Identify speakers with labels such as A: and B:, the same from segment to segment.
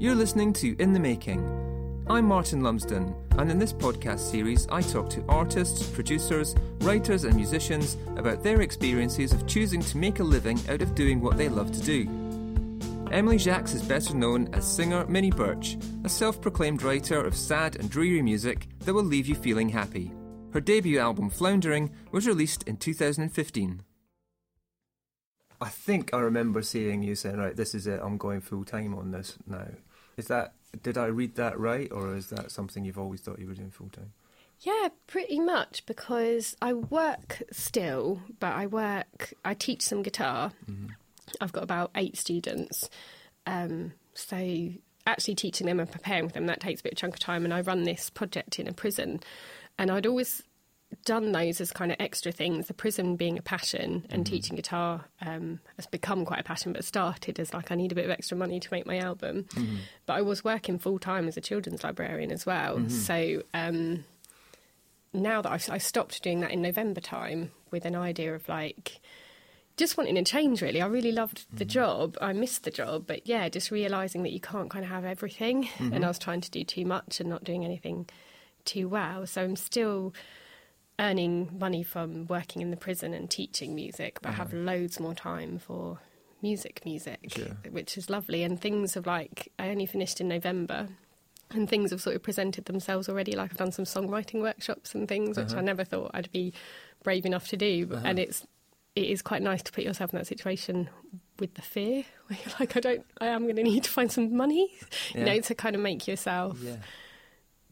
A: You're listening to In the Making. I'm Martin Lumsden, and in this podcast series, I talk to artists, producers, writers, and musicians about their experiences of choosing to make a living out of doing what they love to do. Emily Jaques is better known as singer Minnie Birch, a self proclaimed writer of sad and dreary music that will leave you feeling happy. Her debut album, Floundering, was released in 2015. I think I remember seeing you saying, right, this is it, I'm going full time on this now. Is that, did I read that right, or is that something you've always thought you were doing full time?
B: Yeah, pretty much because I work still, but I work, I teach some guitar. Mm-hmm. I've got about eight students. Um, so actually teaching them and preparing with them, that takes a bit of chunk of time. And I run this project in a prison. And I'd always done those as kind of extra things. The prison being a passion and mm-hmm. teaching guitar um, has become quite a passion, but started as like I need a bit of extra money to make my album. Mm-hmm. But I was working full time as a children's librarian as well. Mm-hmm. So um, now that I've, I stopped doing that in November time with an idea of like just wanting a change really. I really loved the mm-hmm. job. I missed the job, but yeah, just realizing that you can't kind of have everything mm-hmm. and I was trying to do too much and not doing anything too well. So I'm still earning money from working in the prison and teaching music, but have uh-huh. loads more time for music, music, sure. which is lovely. And things have like, I only finished in November. And things have sort of presented themselves already. Like I've done some songwriting workshops and things, which uh-huh. I never thought I'd be brave enough to do. Uh-huh. And it's it is quite nice to put yourself in that situation with the fear where you're like, I don't, I am going to need to find some money, yeah. you know, to kind of make yourself yeah.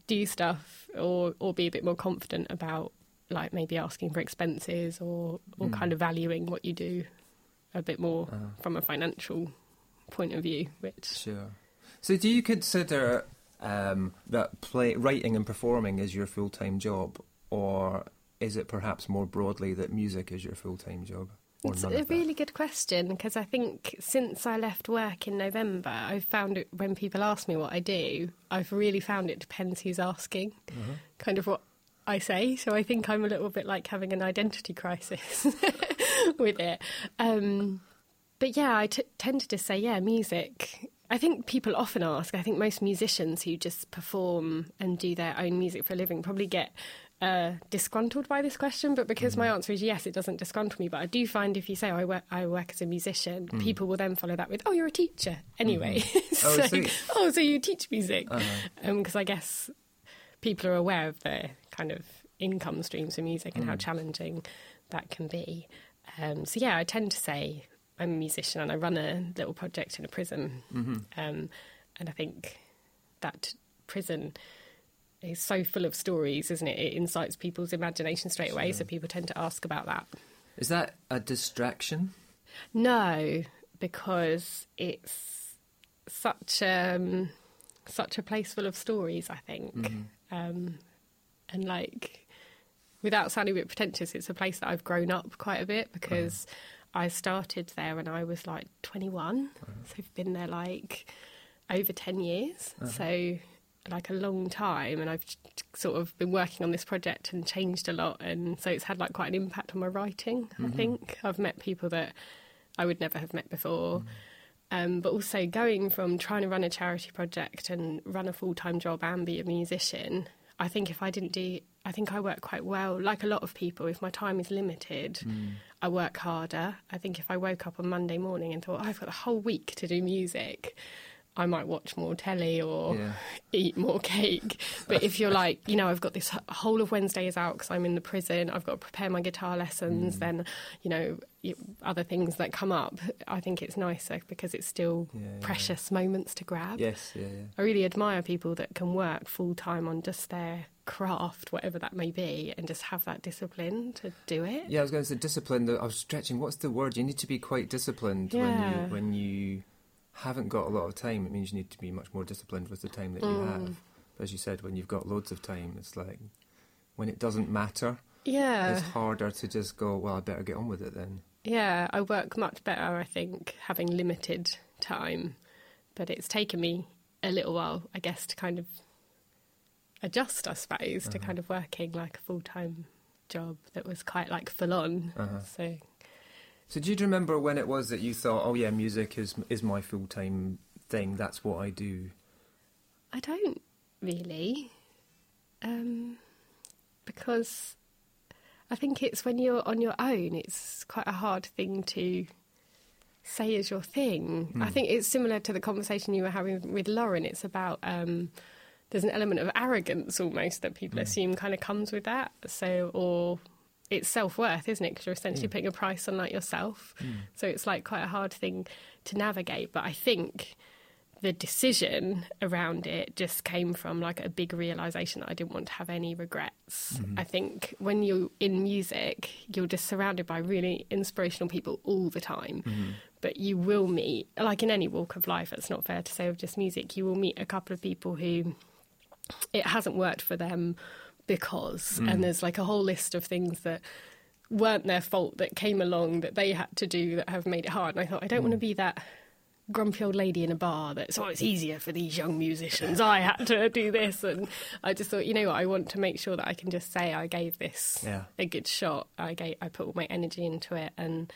B: do stuff or or be a bit more confident about like maybe asking for expenses or or mm. kind of valuing what you do a bit more uh from a financial point of view. Which
A: sure. So, do you consider um, that play writing and performing is your full time job, or is it perhaps more broadly that music is your full time job?
B: It's a really good question because I think since I left work in November, I've found it when people ask me what I do, I've really found it depends who's asking, uh-huh. kind of what I say. So I think I'm a little bit like having an identity crisis with it. Um, but yeah, I t- tend to just say, yeah, music. I think people often ask, I think most musicians who just perform and do their own music for a living probably get uh, disgruntled by this question, but because mm. my answer is yes, it doesn't disgruntle me. But I do find if you say oh, I work, I work as a musician, mm. people will then follow that with, "Oh, you're a teacher." Anyway, mm-hmm. so, oh, so, oh, so you teach music? Because uh-huh. um, I guess people are aware of the kind of income streams for music and mm. how challenging that can be. Um, so yeah, I tend to say I'm a musician and I run a little project in a prison, mm-hmm. um, and I think that prison is so full of stories, isn't it? It incites people's imagination straight away, sure. so people tend to ask about that.
A: Is that a distraction?
B: No, because it's such um, such a place full of stories. I think, mm-hmm. um, and like without sounding a bit pretentious, it's a place that I've grown up quite a bit because. I started there when I was like 21. Uh-huh. So I've been there like over 10 years. Uh-huh. So like a long time and I've sort of been working on this project and changed a lot and so it's had like quite an impact on my writing mm-hmm. I think I've met people that I would never have met before mm-hmm. um, but also going from trying to run a charity project and run a full-time job and be a musician I think if I didn't do I think I work quite well like a lot of people if my time is limited mm. I work harder I think if I woke up on Monday morning and thought I've got a whole week to do music I might watch more telly or yeah. eat more cake. But if you're like, you know, I've got this whole of Wednesdays out because I'm in the prison, I've got to prepare my guitar lessons, mm. then, you know, other things that come up, I think it's nicer because it's still yeah, precious yeah. moments to grab.
A: Yes, yeah, yeah. I
B: really admire people that can work full time on just their craft, whatever that may be, and just have that discipline to do it.
A: Yeah, I was going to say discipline. I was stretching. What's the word? You need to be quite disciplined when you when you haven't got a lot of time, it means you need to be much more disciplined with the time that mm. you have. But as you said, when you've got loads of time, it's like when it doesn't matter.
B: Yeah,
A: it's harder to just go. Well, I better get on with it then.
B: Yeah, I work much better, I think, having limited time. But it's taken me a little while, I guess, to kind of adjust, I suppose, uh-huh. to kind of working like a full time job that was quite like full on. Uh-huh. So
A: so do you remember when it was that you thought, oh yeah, music is is my full time thing. That's what I do.
B: I don't really, um, because I think it's when you're on your own, it's quite a hard thing to say as your thing. I think it's similar to the conversation you were having with Lauren. It's about um, there's an element of arrogance almost that people assume kind of comes with that. So, or it's self worth, isn't it? Because you're essentially mm. putting a price on like yourself. Mm. So it's like quite a hard thing to navigate. But I think the decision around it just came from like a big realization that I didn't want to have any regrets. Mm-hmm. I think when you're in music, you're just surrounded by really inspirational people all the time. Mm-hmm. But you will meet, like in any walk of life, it's not fair to say of just music, you will meet a couple of people who it hasn't worked for them because, and mm. there's like a whole list of things that weren't their fault that came along that they had to do that have made it hard. And I thought, I don't want to mm. be that grumpy old lady in a bar that's, oh, it's easier for these young musicians. I had to do this. And I just thought, you know what, I want to make sure that I can just say I gave this
A: Yeah.
B: a good shot. I gave, I put all my energy into it and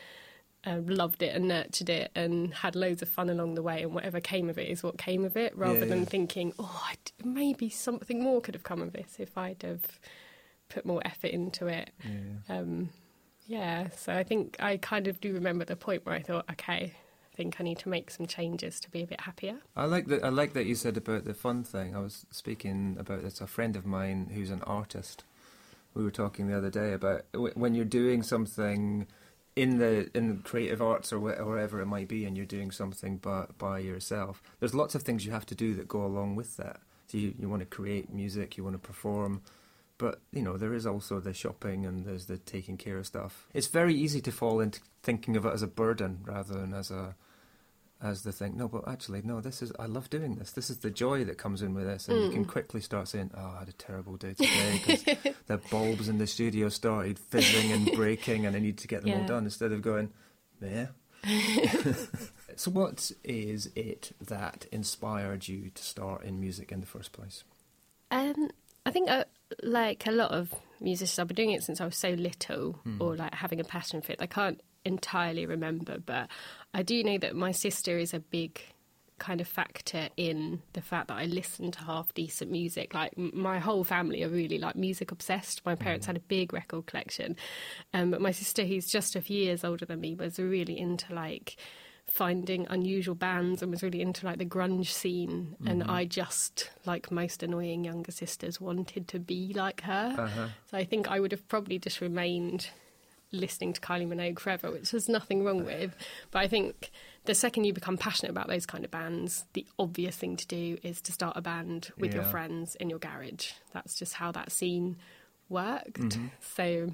B: uh, loved it and nurtured it and had loads of fun along the way. And whatever came of it is what came of it, rather
A: Yeah,
B: than
A: yeah.
B: thinking, oh, I d- maybe something more could have come of this if I'd have put more effort into it.
A: Yeah.
B: Um, yeah, so I think I kind of do remember the point where I thought, okay, I think I need to make some changes to be a bit happier.
A: I like that. I like that you said about the fun thing. I was speaking about this. A friend of mine who's an artist. We were talking the other day about w- when you're doing something in the in creative arts or wherever it might be, and you're doing something by by yourself. There's lots of things you have to do that go along with that. So you you want to create music, you want to perform. But you know there is also the shopping and there's the taking care of stuff. It's very easy to fall into thinking of it as a burden rather than as a as the thing. No, but actually, no. This is I love doing this. This is the joy that comes in with this, and you
B: Mm.
A: can quickly start saying, "Oh, I had a terrible day today because the bulbs in the studio started fizzing and breaking, and I need to get them all done." Instead of going, "Yeah." so, what is it that inspired you to start in music in the first place?
B: Um, I think, uh, like a lot of musicians, I've been doing it since I was so little, or like having a passion for it. I can't entirely remember, but I do know that my sister is a big kind of factor in the fact that I listen to half decent music. Like my whole family are really like music obsessed. My parents had a big record collection, um, but my sister, who's just a few years older than me, was really into like finding unusual bands and was really into like the grunge scene and I just like most annoying younger sisters wanted to be like her
A: Uh-huh.
B: so I think I would have probably just remained listening to Kylie Minogue forever which there's nothing wrong with but I think the second you become passionate about those kind of bands the obvious thing to do is to start a band with your friends in your garage that's just how that scene worked
A: Mm-hmm.
B: so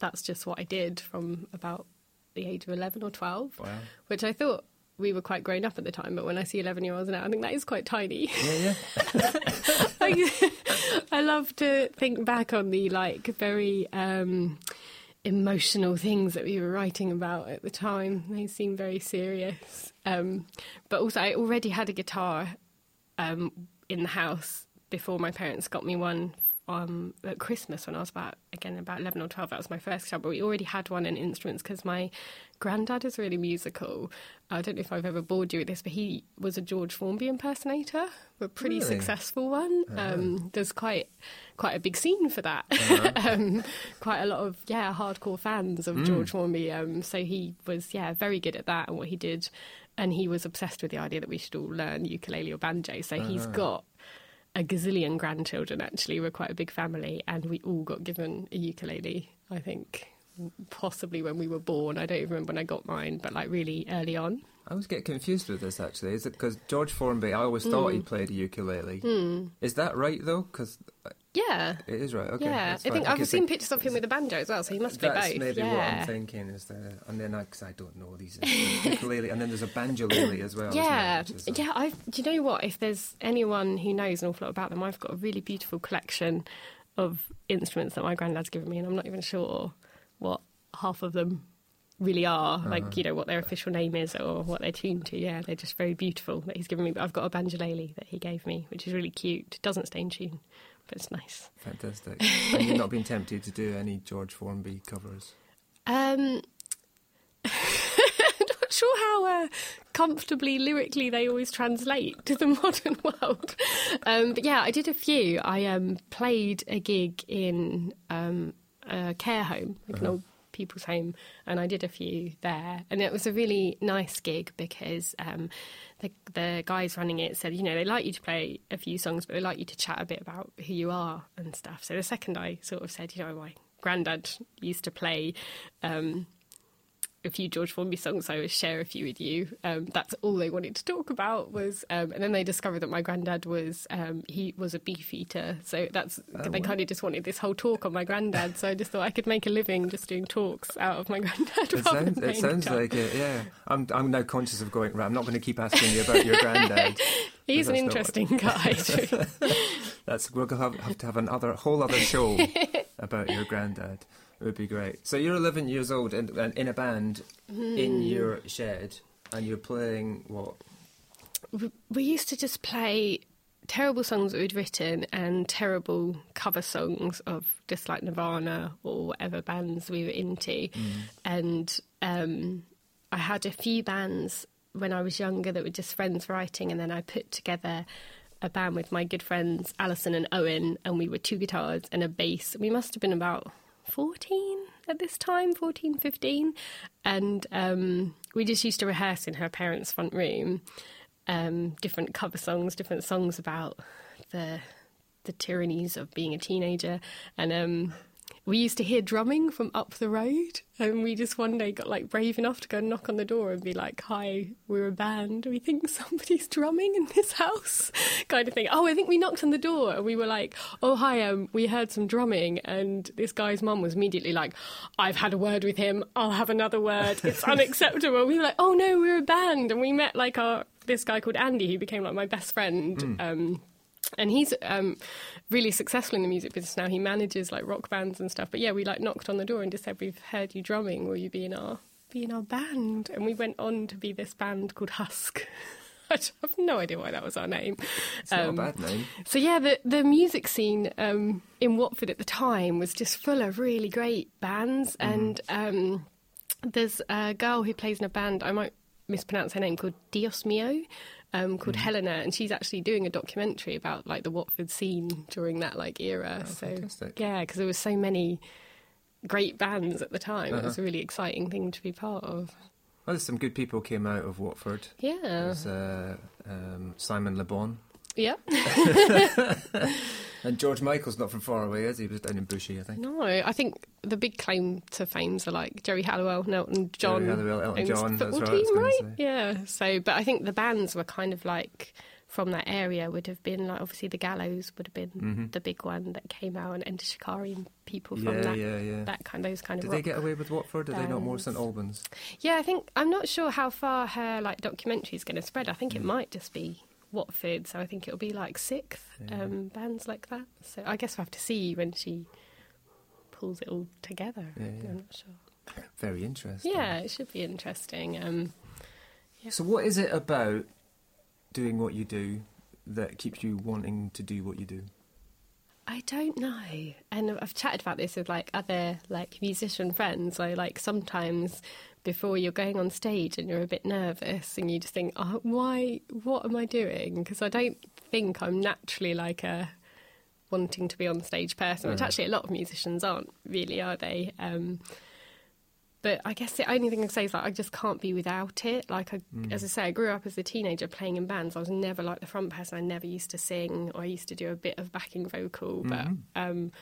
B: that's just what I did from about the age of 11 or 12
A: Wow.
B: which I thought we were quite grown up at the time, but when I see 11 year olds now, I think that is quite tiny.
A: Yeah, yeah.
B: I, I love to think back on the like very um, emotional things that we were writing about at the time. They seem very serious. Um, but also, I already had a guitar um, in the house before my parents got me one um, at Christmas when I was about, again, about 11 or 12. That was my first guitar, but we already had one in instruments because my granddad is really musical. I don't know if I've ever bored you with this, but he was a George Formby impersonator, a pretty
A: Really?
B: successful one. Um, there's quite quite a big scene for that. um, quite a lot of yeah hardcore fans of George Formby. Um, so he was yeah very good at that and what he did, and he was obsessed with the idea that we should all learn ukulele or banjo. So he's got a gazillion grandchildren. Actually, we're quite a big family, and we all got given a ukulele. I think possibly when we were born. I don't even remember when I got mine, but like really early on.
A: I always get confused with this. Actually, is it because George Formby? I always thought he
B: Mm.
A: played a ukulele. Is that right though? Because
B: Yeah.
A: it is right. Okay,
B: yeah, I think I've seen
A: it-
B: pictures of him with a banjo as well, so he must
A: That's
B: both.
A: maybe
B: yeah.
A: what I'm thinking is the, and then I, cause I don't know these instruments. ukulele, and then there's a banjolele as well.
B: Yeah,
A: there, which is a-
B: yeah. I. Do you know what? If there's anyone who knows an awful lot about them, I've got a really beautiful collection of instruments that my granddad's given me, and I'm not even sure what half of them really are.
A: Uh-huh.
B: Like you know what their official name is or what they're tuned to. Yeah, they're just very beautiful that he's given me. But I've got a banjolele that he gave me, which is really cute. Doesn't stay in tune, it's nice.
A: Fantastic. and you've not been tempted to do any George Formby covers?
B: Um, not sure how uh, comfortably lyrically they always translate to the modern world. Um, but yeah, I did a few. I um, played a gig in um, a care home, like an old people's home, and I did a few there. And it was a really nice gig because um, the, the guys running it said, you know, they like you to play a few songs, but they like you to chat a bit about who you are and stuff. So the second I sort of said, you know, my granddad used to play. Um, a few George Formby songs, I would share a few with you. Um, that's all they wanted to talk about was, um, and then they discovered that my granddad was um, he was a beef eater. So that's
A: Oh,
B: they
A: wow.
B: kind of just wanted this whole talk on my granddad. So I just thought I could make a living just doing talks out of my granddad.
A: It sounds, it sounds like it, yeah. I'm, I'm now conscious of going, right, I'm not going to keep asking you about your granddad.
B: He's an interesting guy.
A: That's We're going to have, have to have another whole other show about your granddad. It would be great. So you're 11 years old and, and in a band
B: Hmm.
A: in your shed, and you're playing what?
B: we- we used to just play terrible songs that we'd written and terrible cover songs of just like Nirvana or whatever bands we were into. And um, I had a few bands when I was younger that were just friends writing, and then I put together a band with my good friends Alison and Owen, and we were two guitars and a bass. We must have been about 14 at this time 14 15 and um, we just used to rehearse in her parents front room um, different cover songs different songs about the the tyrannies of being a teenager. And um, we used to hear drumming from up the road and we just one day got like brave enough to go knock on the door and be like hi we're a band. We think somebody's drumming in this house kind of thing. Oh i think we knocked on the door. And we were like oh hi um, we heard some drumming. And this guy's mum was immediately like i've had a word with him. I'll have another word. It's unacceptable. We were like oh no we're a band. And we met like our this guy called andy who became like my best friend um, and he's um, really successful in the music business now. He manages like rock bands and stuff. But yeah, we like knocked on the door and just said, "We've heard you drumming. Will you be in our be in our band?" And we went on to be this band called Husk. I have no idea why that was our name.
A: It's not
B: Um,
A: a bad name.
B: So yeah, the the music scene um, in Watford at the time was just full of really great bands, and um, there's a girl who plays in a band. I might mispronounce her name called Dios Mio. Um, called Helena, and she's actually doing a documentary about like the Watford scene during that like era. so
A: fantastic.
B: yeah, because there were so many great bands at the time. It was a really exciting thing to be part of.
A: Well, there's some good people came out of Watford.
B: Yeah,
A: There's uh, um, Simon Le Bon.
B: Yeah.
A: And George Michael's not from far away, is he? He was down in Bushey, I think.
B: No, I think the big claim to fame's are like Geri Halliwell, Elton John,
A: Geri Halliwell, Elton John, that's
B: football
A: right,
B: team, right? Yeah. So, but I think the bands were kind of like from that area would have been like obviously the Gallows would have been the big one that came out and Enter Shikari and people from
A: Mm-hmm. Yeah,
B: that
A: yeah, yeah.
B: that kind those kind of
A: Did they get away with Watford? Are they not more. St Albans?
B: Yeah, I think I'm not sure how far her like documentary is going to spread. I think
A: Mm.
B: it might just be Watford, so I think it'll be like sixth um, bands like that. So I guess we'll have to see when she pulls it all together.
A: Yeah, yeah.
B: I'm not sure.
A: Very interesting.
B: Yeah, it should be interesting. Um,
A: So, what is it about doing what you do that keeps you wanting to do what you do?
B: I don't know, and I've chatted about this with like other like musician friends. So like sometimes before you're going on stage and you're a bit nervous and you just think, oh, why? What am I doing? Because I don't think I'm naturally like a wanting to be on stage person, which actually a lot of musicians aren't really, are they? Um, but I guess the only thing I can say is like I just can't be without it. Like I, mm. as I say, I grew up as a teenager playing in bands. I was never like the front person. I never used to sing, or I used to do a bit of backing vocal. But mm-hmm. um,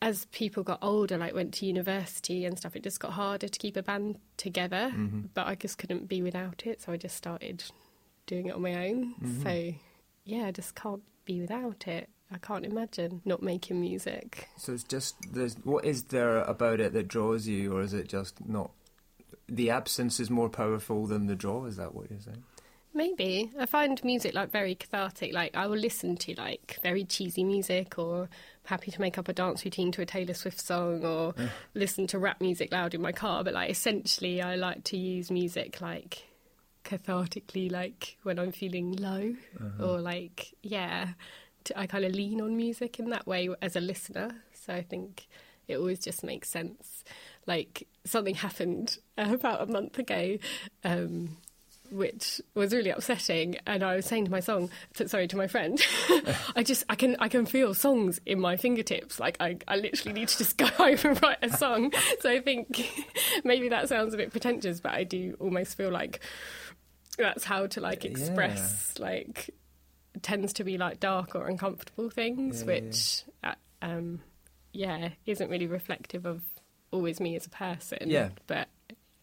B: as people got older, like went to university and stuff, it just got harder to keep a band together. Mm-hmm. But I just couldn't be without it, so I just started doing it on my own. Mm-hmm. So yeah, I just can't be without it. I can't imagine not making music.
A: So it's just there's what is there about it that draws you, or is it just not? The absence is more powerful than the draw. Is that what you're saying?
B: Maybe I find music like very cathartic. Like I will listen to like very cheesy music, or happy to make up a dance routine to a Taylor Swift song, or listen to rap music loud in my car. But like essentially, I like to use music like cathartically, like when I'm feeling low, uh-huh. or like yeah, to, I kind of lean on music in that way as a listener. So I think it always just makes sense. Like something happened uh, about a month ago. Um, which was really upsetting. And I was saying to my song, to, sorry, to my friend, I just I can I can feel songs in my fingertips. Like I, I literally need to just go home and write a song. so I think maybe that sounds a bit pretentious, but I do almost feel like that's how to like express yeah. like tends to be like dark or uncomfortable things, yeah, which yeah. Uh, um, yeah isn't really reflective of always me as a person.
A: Yeah,
B: but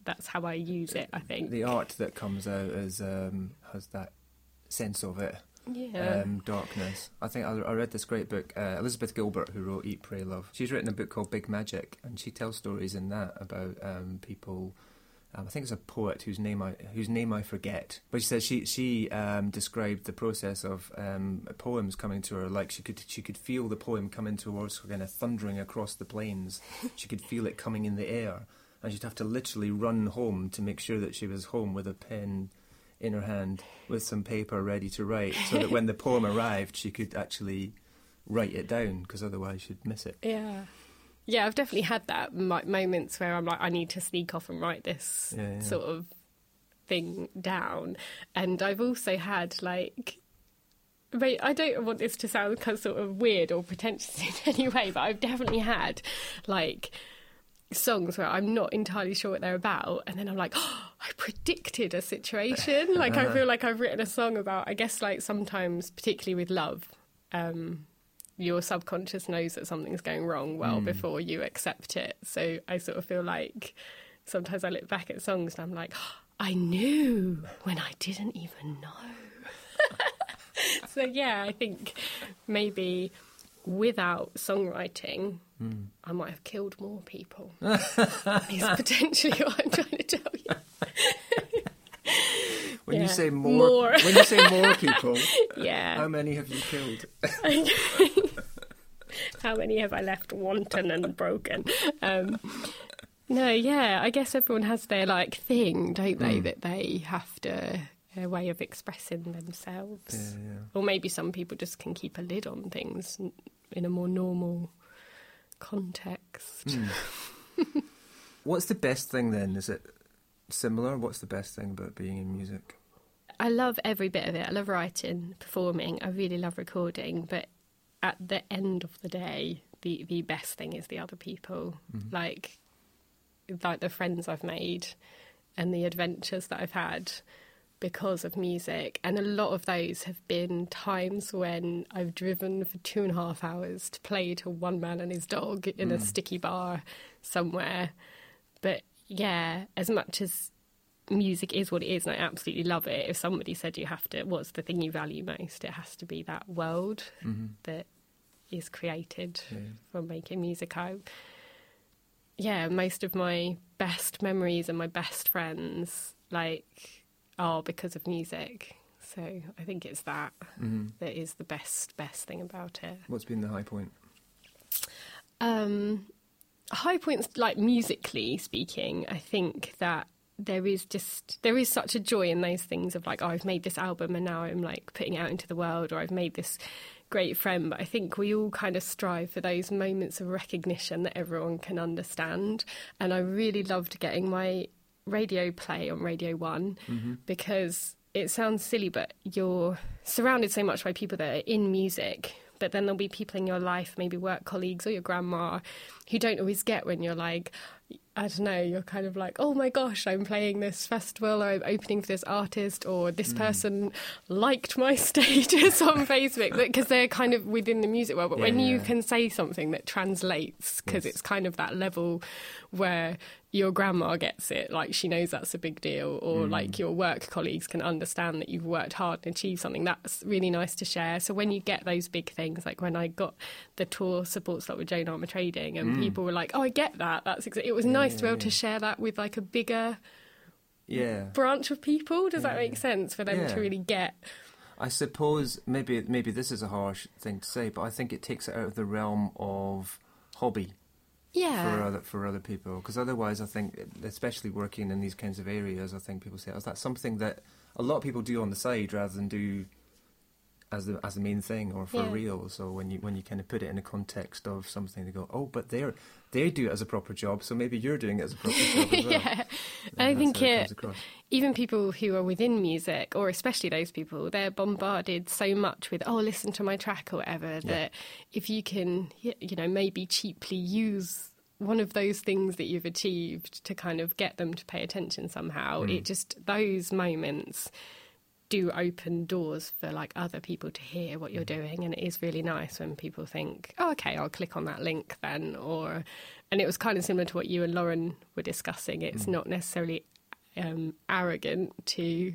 B: that's how I use it. I think
A: the art that comes out as um, has that sense of it.
B: Yeah.
A: Um, darkness. I think I, I, read this great book, uh, Elizabeth Gilbert, who wrote Eat, Pray, Love. She's written a book called Big Magic, and she tells stories in that about um, people. Um, I think it's a poet whose name I whose name I forget, but she says she she um, described the process of um, poems coming to her like she could she could feel the poem coming towards her, kind of thundering across the plains. she could feel it coming in the air, and she'd have to literally run home to make sure that she was home with a pen in her hand with some paper ready to write, so that when the poem arrived, she could actually write it down because otherwise she'd miss it.
B: Yeah. Yeah, I've definitely had that moments where I'm like, I need to sneak off and write this yeah, yeah. sort of thing down. And I've also had like I don't want this to sound kind of sort of weird or pretentious in any way, but I've definitely had like songs where I'm not entirely sure what they're about, and then I'm like, oh, I predicted a situation. Like I feel like I've written a song about. I guess like sometimes, particularly with love, um, your subconscious knows that something's going wrong well mm. before you accept it. So I sort of feel like sometimes I look back at songs and I'm like, oh, I knew when I didn't even know. so yeah, I think maybe without songwriting, mm. I might have killed more people. is potentially what I'm trying to tell you.
A: when yeah. you say more, more. when you say more people,
B: yeah,
A: how many have you killed?
B: How many have I left wanton and broken? Um, no, yeah, I guess everyone has their like thing, don't they? Mm. That they have to a way of expressing themselves.
A: Yeah, yeah.
B: Or maybe some people just can keep a lid on things in a more normal context. Mm.
A: What's the best thing then? Is it similar? What's the best thing about being in music?
B: I love every bit of it. I love writing, performing. I really love recording. But at the end of the day, the, the best thing is the other people. Mm-hmm. Like, like the friends I've made and the adventures that I've had because of music. And a lot of those have been times when I've driven for two and a half hours to play to one man and his dog in mm. a sticky bar somewhere. But yeah, as much as music is what it is, and I absolutely love it, if somebody said you have to, what's the thing you value most? It has to be that world mm-hmm. that is created yeah. from making music. I, yeah, most of my best memories and my best friends, like are because of music. So I think it's that mm-hmm. that is the best best thing about it.
A: What's been the high point?
B: Um, high points, like musically speaking, I think that there is just there is such a joy in those things of like oh, I've made this album and now I'm like putting it out into the world, or I've made this great friend. But I think we all kind of strive for those moments of recognition that everyone can understand. And I really loved getting my radio play on Radio One mm-hmm. because it sounds silly, but you're surrounded so much by people that are in music. But then there'll be people in your life, maybe work colleagues or your grandma, who don't always get when you're like, I don't know, you're kind of like, oh my gosh, I'm playing this festival or I'm opening for this artist or this mm. person liked my status on Facebook because they're kind of within the music world. But yeah, when you can say something that translates, because yes. it's kind of that level where your grandma gets it, like she knows that's a big deal, or mm. like your work colleagues can understand that you've worked hard and achieved something. That's really nice to share. So when you get those big things, like when I got the tour support slot with Joan Armatrading, and mm. people were like, "Oh, I get that. That's exa-. it was nice yeah, to be able yeah. to share that with like a bigger
A: yeah
B: branch of people. Does that make sense for them to really get?
A: I suppose maybe maybe this is a harsh thing to say, but I think it takes it out of the realm of hobby
B: yeah.
A: for other for other people. Because otherwise, I think, especially working in these kinds of areas, I think people say, "Oh, is that something that a lot of people do on the side rather than do as the as the main thing or for
B: Yeah.
A: real. So when you when you kind of put it in a context of something, they go, oh, but they're they do it as a proper job, so maybe you're doing it as a proper job as well.
B: yeah.
A: And
B: I think
A: it
B: it- even people who are within music, or especially those people, they're bombarded so much with, oh, listen to my track or whatever, that if you can, you know, maybe cheaply use one of those things that you've achieved to kind of get them to pay attention somehow, hmm. it just, those moments do open doors for like other people to hear what you're mm. doing and it is really nice when people think oh okay i'll click on that link then or and it was kind of similar to what you and lauren were discussing. It's mm. not necessarily um, arrogant to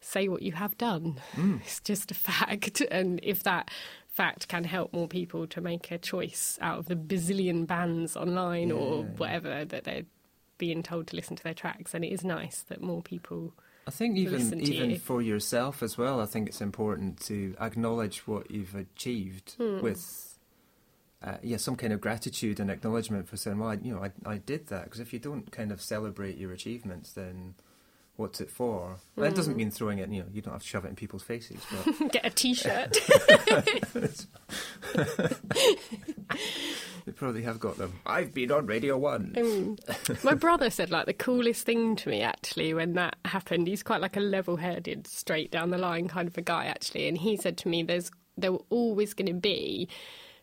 B: say what you have done. Mm. It's just a fact and if that fact can help more people to make a choice out of the bazillion bands online or
A: Yeah, yeah.
B: whatever that they're being told to listen to their tracks and it is nice that more people
A: I think even even
B: you.
A: for yourself as well, I think it's important to acknowledge what you've achieved
B: Hmm.
A: with. Uh, yeah, some kind of gratitude and acknowledgement for saying, "Well, I, you know, I, I did that." Because if you don't kind of celebrate your achievements, then what's it for? Well, that
B: Hmm.
A: doesn't mean throwing it. You know, you don't have to shove it in people's faces. But
B: get a t-shirt
A: they probably have got them. I've been on Radio One.
B: Mm. My brother said like the coolest thing to me actually when that happened. He's quite like a level-headed, straight down the line kind of a guy actually, and he said to me, "There's there were always going to be."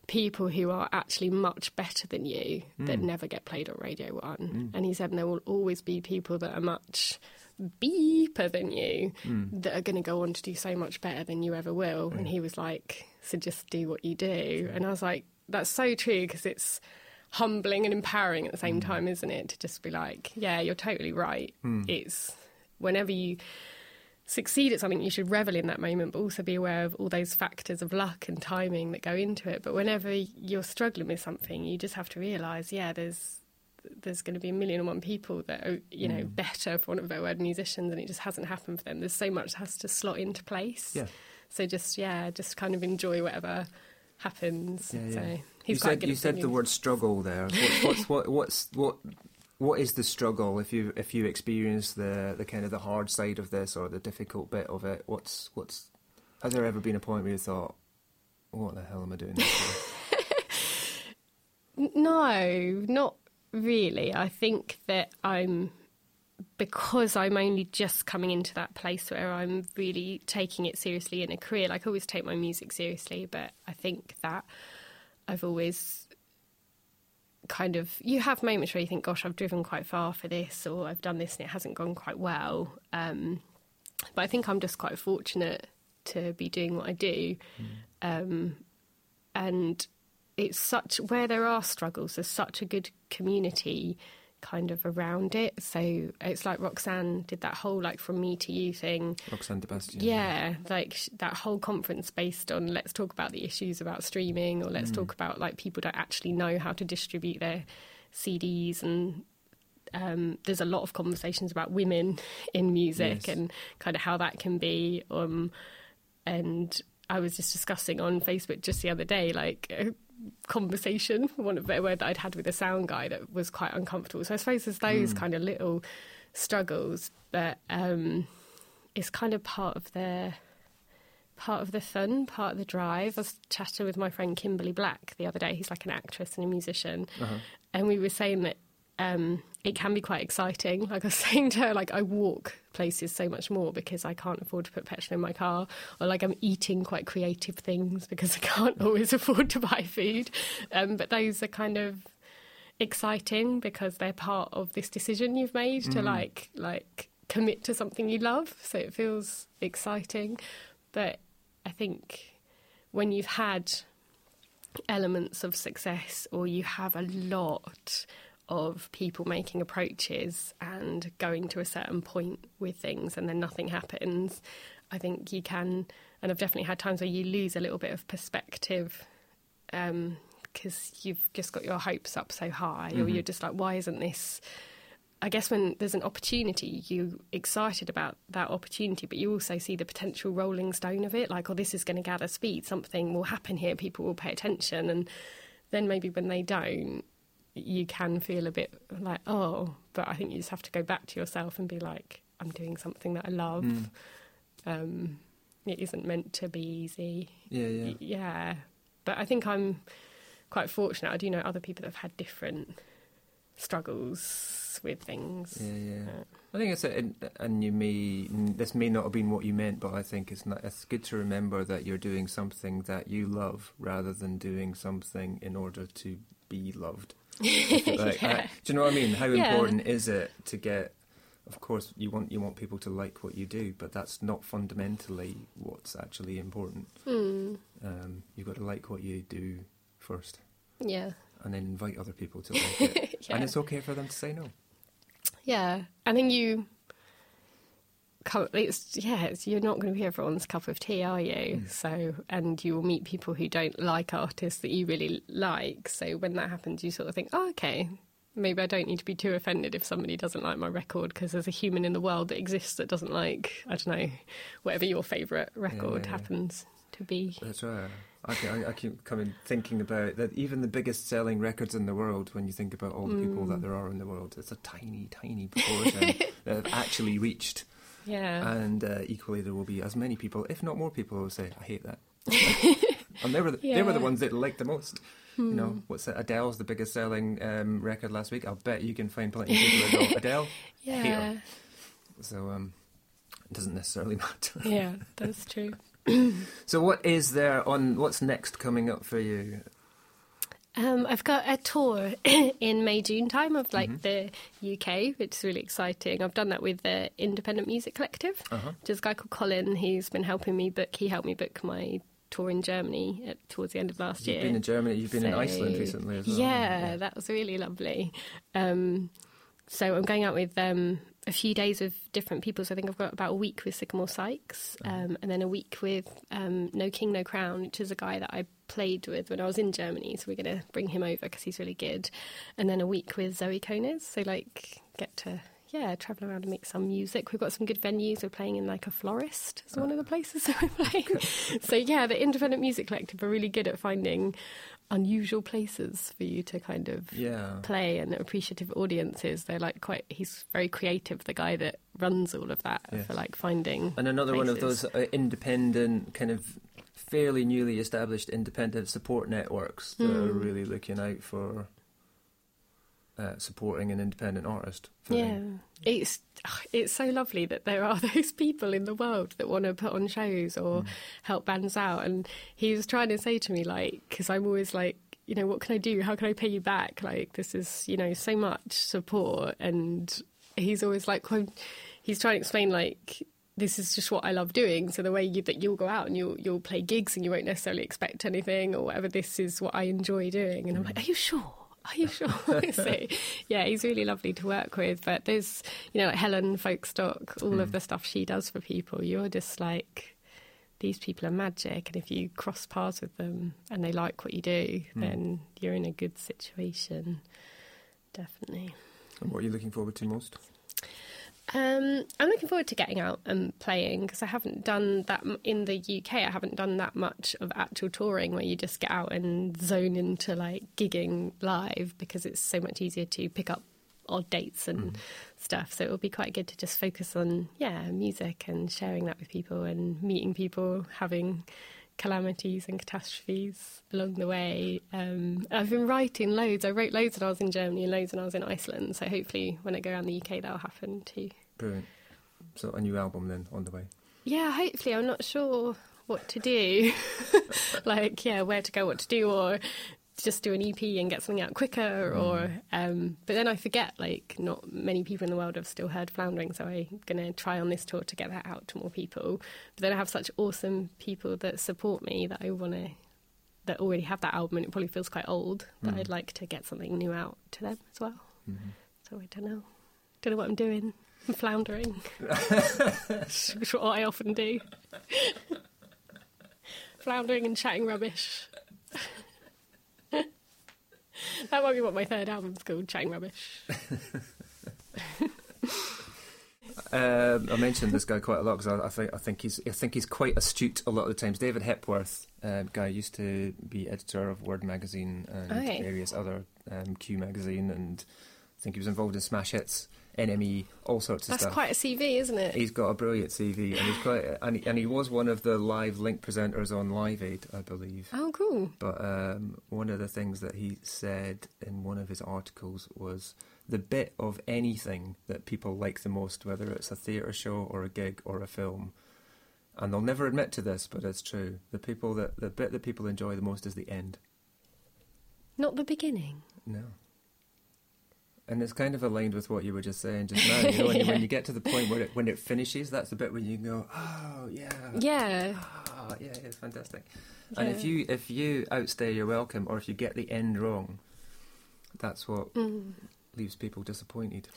B: People who are actually much better than you that never get played on Radio One, and he said and there will always be people that are much beeper than you that are going to go on to do so much better than you ever will. And he was like, "So just do what you do," and I was like, "That's so true because it's." humbling and empowering at the same mm. time, isn't it? To just be like, yeah, you're totally right. Mm. It's whenever you succeed at something, you should revel in that moment, but also be aware of all those factors of luck and timing that go into it. But whenever you're struggling with something, you just have to realise, yeah, there's there's going to be a million and one people that are, you know, mm. better, for want of a better word, musicians, and it just hasn't happened for them. There's so much that has to slot into place.
A: Yeah.
B: So just yeah, just kind of enjoy whatever happens.
A: Yeah, yeah.
B: So he's
A: you
B: quite
A: said
B: good
A: you said the word struggle there. What, what's what what's what what is the struggle if you if you experience the the kind of the hard side of this or the difficult bit of it? What's what's has there ever been a point where you thought, what the hell am I doing?
B: No, not really. I think that I'm because I'm only just coming into that place where I'm really taking it seriously in a career. Like I always take my music seriously, but I think that I've always kind of you have moments where you think, "Gosh, I've driven quite far for this," or "I've done this and it hasn't gone quite well." Um, but I think I'm just quite fortunate to be doing what I do, um, and it's such where there are struggles. There's such a good community kind of around it. So it's like Roxanne did that whole like from me to you thing.
A: Roxanne de Bastion.
B: Yeah, like sh- that whole conference based on let's talk about the issues about streaming, or let's talk about like people don't actually know how to distribute their CDs, and um, there's a lot of conversations about women in music
A: Yes.
B: and kind of how that can be. Um, and I was just discussing on Facebook just the other day, like a conversation, one of a better word, that I'd had with a sound guy that was quite uncomfortable. So I suppose there's those kind of little struggles, but um, it's kind of part of the part of the fun, part of the drive. I was chatting with my friend Kimberly Black the other day. He's like an actress and a musician, and we were saying that um, it can be quite exciting. Like I was saying to her, like I walk places so much more because I can't afford to put petrol in my car, or like I'm eating quite creative things because I can't always afford to buy food. Um, but those are kind of exciting because they're part of this decision you've made to like like commit to something you love. So it feels exciting. But I think when you've had elements of success or you have a lot of people making approaches and going to a certain point with things and then nothing happens, I think you can, and I've definitely had times where you lose a little bit of perspective um, because you've just got your hopes up so high, or mm-hmm. you're just like, why isn't this? I guess when there's an opportunity, you're excited about that opportunity, but you also see the potential rolling stone of it. Like, oh, this is going to gather speed. Something will happen here. People will pay attention. And then maybe when they don't, you can feel a bit like, oh, but I think you just have to go back to yourself and be like, I'm doing something that I love. Um, it isn't meant to be easy.
A: Yeah, yeah.
B: Yeah, but I think I'm quite fortunate. I do know other people that have had different struggles with things.
A: Yeah, yeah.
B: Uh,
A: I think it's a, and- and you may this may not have been what you meant, but I think it's not. It's good to remember that you're doing something that you love rather than doing something in order to be loved. Like,
B: Yeah.
A: do you know what I mean? How
B: Yeah.
A: important is it to get? Of course, you want you want people to like what you do, but that's not fundamentally what's actually important.
B: Hmm.
A: Um, you've got to like what you do first,
B: Yeah.
A: and then invite other people to like it.
B: yeah.
A: And it's okay for them to say no.
B: Yeah, I think you. It's yeah. It's, you're not going to be everyone's cup of tea, are you?
A: Mm.
B: So, and you will meet people who don't like artists that you really like. So when that happens, you sort of think, oh, okay, maybe I don't need to be too offended if somebody doesn't like my record because there's a human in the world that exists that doesn't like I don't know whatever your favourite record
A: Yeah.
B: happens to be.
A: That's right. I, I, I keep coming thinking about that. Even the biggest selling records in the world, when you think about all the people
B: Mm.
A: that there are in the world, it's a tiny, tiny proportion that have actually reached.
B: Yeah,
A: And uh, equally, there will be as many people, if not more people, who will say, "I hate that." and they were the, they were the ones that liked the most. You know,
B: Hmm.
A: what's it? Adele's the biggest selling um, record last week. I'll bet you can find plenty of people that go Adele.
B: yeah,
A: So um, it doesn't necessarily matter.
B: yeah. That's true.
A: So what is there on? What's next coming up for you?
B: Um, I've got a tour in May June time of like the UK, which is really exciting. I've done that with the Independent Music Collective,
A: Uh-huh.
B: which is a guy called Colin. He's been helping me book. He helped me book my tour in Germany at, towards the end of last year.
A: You've been in Germany. You've been in Iceland recently as well.
B: Yeah, that was really lovely. Um, so I'm going out with um, a few days with different people. So I think I've got about a week with Sycamore Sykes, um, and then a week with um, No King No Crown, which is a guy that I played with when I was in Germany. So we're going to bring him over because he's really good, and then a week with Zoe Konis. So like get to. Yeah, travel around and make some music. We've got some good venues. We're playing in like a florist. Is one of the places that we're playing. so yeah, the Independent Music Collective are really good at finding unusual places for you to kind of
A: Yeah.
B: play and appreciative audiences. They're like quite. He's very creative. The guy that runs all of that
A: Yes.
B: for like finding.
A: And another one of those uh, independent, kind of fairly newly established independent support networks that are
B: Mm.
A: really looking out for uh, supporting an independent artist.
B: Yeah,
A: them.
B: it's it's so lovely that there are those people in the world that want to put on shows or
A: Mm.
B: help bands out. And he was trying to say to me like, because I'm always like, you know, what can I do? How can I pay you back? Like this is, you know, so much support. And he's always like, well, he's trying to explain like. This is just what I love doing. So the way you, that you'll go out and you'll you'll play gigs and you won't necessarily expect anything or whatever. This is what I enjoy doing. And I'm like, are you sure? Are you sure? so, yeah, he's really lovely to work with. But there's, you know, like Helen Folkstock, all of mm. the stuff she does for people. You're just like, these people are magic. And if you cross paths with them and they like what you do, mm. then you're in a good situation. Definitely.
A: And what are you looking forward to most?
B: Um, I'm looking forward to getting out and playing because I haven't done that in the UK. I haven't done that much of actual touring where you just get out and zone into like gigging live because it's so much easier to pick up odd dates and stuff. So it will be quite good to just focus on yeah music and sharing that with people and meeting people, having calamities and catastrophes along the way. Um, I've been writing loads. I wrote loads when I was in Germany and loads when I was in Iceland. So hopefully, when I go around the UK, that'll happen too.
A: Brilliant. So a new album then on the way.
B: Yeah, hopefully. I'm not sure what to do. like, yeah, where to go, what to do, or just do an EP and get something out quicker. Mm. Or, um, but then I forget. Like, not many people in the world have still heard Floundering, so I'm gonna try on this tour to get that out to more people. But then I have such awesome people that support me that I want to. That already have that album, and it probably feels quite old. But mm. I'd like to get something new out to them as well. Mm-hmm. So I don't know. Don't know what I'm doing. I'm floundering. Which is what I often do. floundering and chatting rubbish. that might be what my third album's called, Chatting Rubbish.
A: Um, I mentioned this guy quite a lot because I, I think I think he's I think he's quite astute a lot of the times. David Hepworth, uh, guy used to be editor of Word magazine and
B: Okay.
A: various other um, Q magazine, and I think he was involved in Smash Hits. NME, all sorts of
B: That's
A: stuff.
B: That's quite a CV, isn't it?
A: He's got a brilliant CV, and he's quite, and he, and he was one of the live link presenters on Live Aid, I believe.
B: Oh, cool.
A: But um, one of the things that he said in one of his articles was the bit of anything that people like the most, whether it's a theatre show or a gig or a film, and they'll never admit to this, but it's true. The people that the bit that people enjoy the most is the end.
B: Not the beginning.
A: No. And it's kind of aligned with what you were just saying just now. You know, when, you, when you get to the point where it when it finishes, that's the bit when you go, oh yeah,
B: Yeah.
A: ah, yeah, yeah, it's fantastic. And if you if you outstay your welcome, or if you get the end wrong, that's what
B: Mm.
A: leaves people disappointed.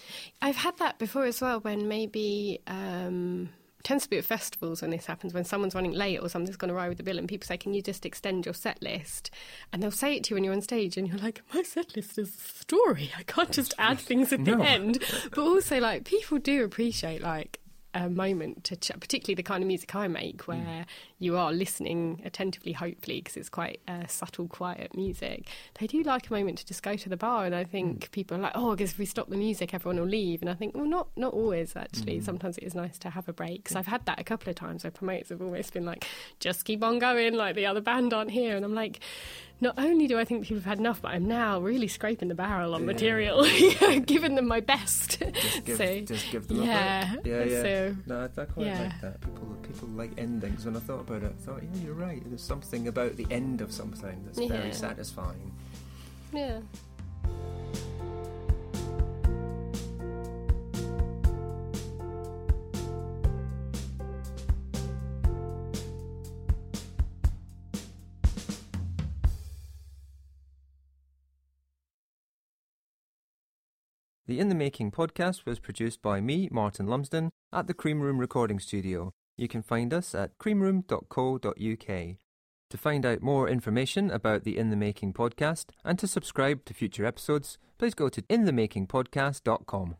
B: I've had that before as well when maybe um tends to be at festivals when this happens when someone's running late or something's gone awry with the bill and people say can you just extend your set list? And they'll say it to you when you're on stage and you're like my set list is a story. I can't just add things at
A: No.
B: the end. But also like people do appreciate like a moment to ch- particularly the kind of music I make mm. where you are listening attentively hopefully because it's quite uh, subtle quiet music. They do like a moment to just go to the bar and I mm. think people are like oh because if we stop the music everyone will leave. And I think well not not always actually. Mm. Sometimes it is nice to have a break. Because I've had that a couple of times where promoters have almost been like just keep on going like the other band aren't here. And I'm like not only do I think people have had enough but I'm now really scraping the barrel on
A: Yeah.
B: material giving them my best
A: Just give,
B: so
A: just give them
B: yeah
A: a break. Yeah, yeah.
B: so
A: No, I, I quite
B: yeah.
A: like that. People people like endings. When I thought about it, I thought, yeah, you're right. There's something about the end of something that's
B: Yeah.
A: very satisfying.
B: yeah
A: The In the Making podcast was produced by me, Martin Lumsden, at the Cream Room Recording Studio. You can find us at creamroom.co.uk. To find out more information about the In the Making podcast and to subscribe to future episodes, please go to inthemakingpodcast.com.